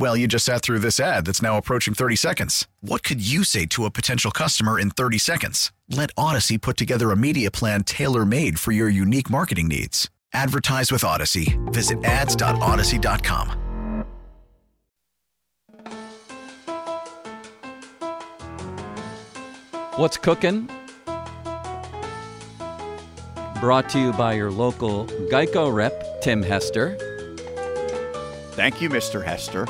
Well, you just sat through this ad that's now approaching 30 seconds. What could you say to a potential customer in 30 seconds? Let Audacy put together a media plan tailor made for your unique marketing needs. Advertise with Audacy. Visit ads.audacy.com. What's cooking? Brought to you by your local Geico rep, Tim Hester. Thank you, Mr. Hester.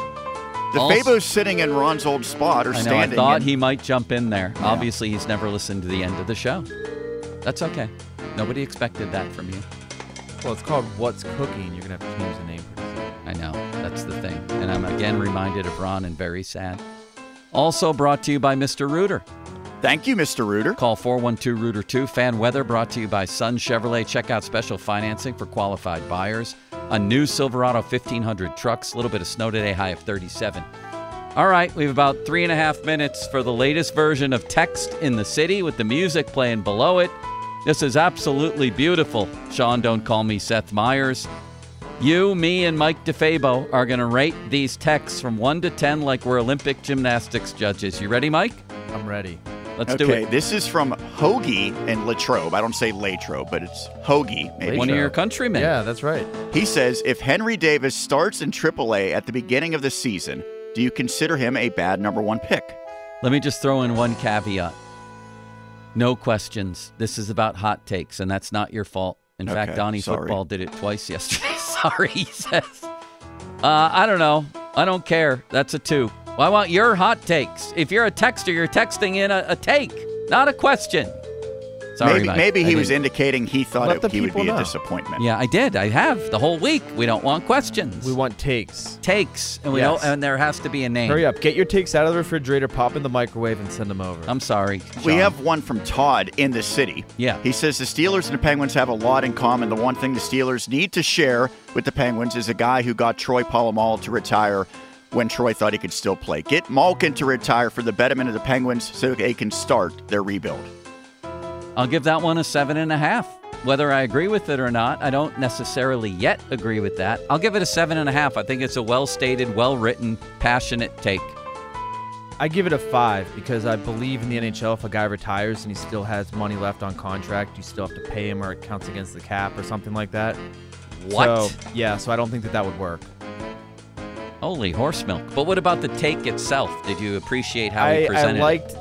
The Also- Fabo's sitting in Ron's old spot or I know, I thought and- he might jump in there. Obviously, he's never listened to the end of the show. That's okay. Nobody expected that from you. Well, it's called What's Cooking. You're gonna have to change the name. I know. That's the thing. And I'm again reminded of Ron and very sad. Also brought to you by Mr. Rooter. Thank you, Mr. Rooter. Call 412 Rooter 2. Fan weather brought to you by Sun Chevrolet. Check out special financing for qualified buyers. A new Silverado 1500 trucks. A little bit of snow today, high of 37. All right, we have about three and a half minutes for the latest version of Text in the City with the music playing below it. This is absolutely beautiful. Sean, don't call me Seth Meyers. You, me, and Mike DeFabo are going to rate these texts from 1 to 10 like we're Olympic gymnastics judges. You ready, Mike? I'm ready. Let's do okay, it. this is from Hoagie and Latrobe. I don't say Latrobe, but it's Hoagie. Maybe. One of your countrymen. Yeah, that's right. He says if Henry Davis starts in AAA at the beginning of the season, do you consider him a bad number one pick? Let me just throw in one caveat. No questions. This is about hot takes, and that's not your fault. In fact, Okay, Donnie sorry. Football did it twice yesterday. sorry, he says. Uh, I don't know. I don't care. That's a two. Well, I want your hot takes. If you're a texter, you're texting in a, a take, not a question. Sorry, maybe Mike. maybe he was indicating he thought it, the he would people be a know. disappointment. Yeah, I did. I have the whole week. We don't want questions. We want takes. takes, and we Yes. don't. And there has to be a name. Hurry up. Get your takes out of the refrigerator, pop in the microwave, and send them over. I'm sorry. We have one from Todd in the city. Yeah. He says the Steelers and the Penguins have a lot in common. The one thing the Steelers need to share with the Penguins is a guy who got Troy Polamalu to retire when Troy thought he could still play. Get Malkin to retire for the betterment of the Penguins so they can start their rebuild. I'll give that one a seven and a half. Whether I agree with it or not, I don't necessarily yet agree with that. I'll give it a seven and a half. I think it's a well stated, well written, passionate take. I give it a five because I believe in the NHL. If a guy retires and he still has money left on contract, you still have to pay him, or it counts against the cap, or something like that. What? So, yeah, so I don't think that that would work. Holy horse milk. But what about the take itself? Did you appreciate how he I, I presented it? liked.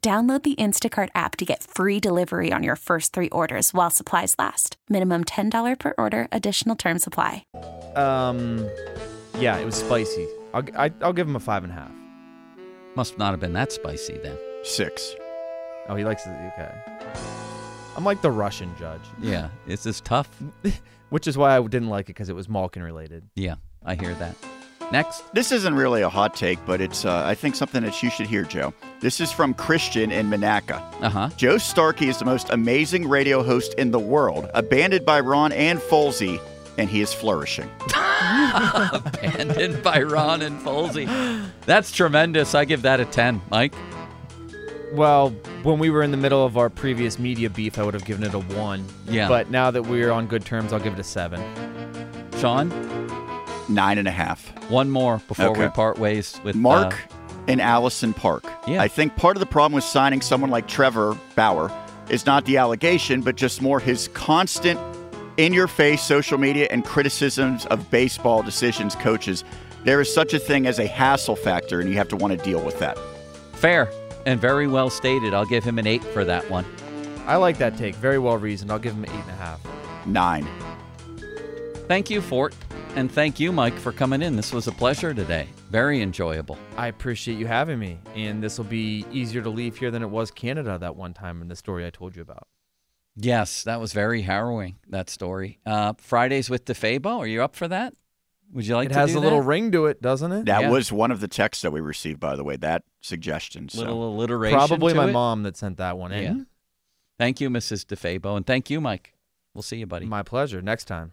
Download the Instacart app to get free delivery on your first three orders while supplies last. Minimum $10 per order, additional term supply. Um, yeah, it was spicy. I'll, I, I'll give him a five and a half. Must not have been that spicy then. Six. Oh, he likes it. Okay. I'm like the Russian judge, Yeah. Is this tough? which is why I didn't like it because it was Malkin related. Yeah, I hear that. Next. This isn't really a hot take, but it's, uh, I think, something that you should hear, Joe. This is from Christian in Monaca. Uh huh. Joe Starkey is the most amazing radio host in the world, abandoned by Ron and Folsey, and he is flourishing. Abandoned by Ron and Folsey. That's tremendous. I give that a 10. Mike? Well, when we were in the middle of our previous media beef, I would have given it a one. Yeah. But now that we're on good terms, I'll give it a seven. Sean, Nine and a half. one more before we part ways with Mark uh, and Allison Park. Yeah. I think part of the problem with signing someone like Trevor Bauer is not the allegation, but just more his constant in your face social media and criticisms of baseball decisions, coaches. There is such a thing as a hassle factor, and you have to want to deal with that. fair and very well stated. I'll give him an eight for that one. I like that take. Very well reasoned. I'll give him an eight and a half. Nine. Thank you, Fort, and thank you, Mike, for coming in. This was a pleasure today. Very enjoyable. I appreciate you having me. And this will be easier to leave here than it was Canada that one time in the story I told you about. Yes, that was very harrowing. That story. Uh, Fridays with DeFabo. Are you up for that? Would you like it to has do a little ring to it, doesn't it? That Yeah. was one of the texts that we received, by the way, that suggestion. So. little alliteration. Probably to my it? mom that sent that one in. Yeah. Thank you, Mrs. DeFabo, and thank you, Mike. We'll see you, buddy. My pleasure. Next time.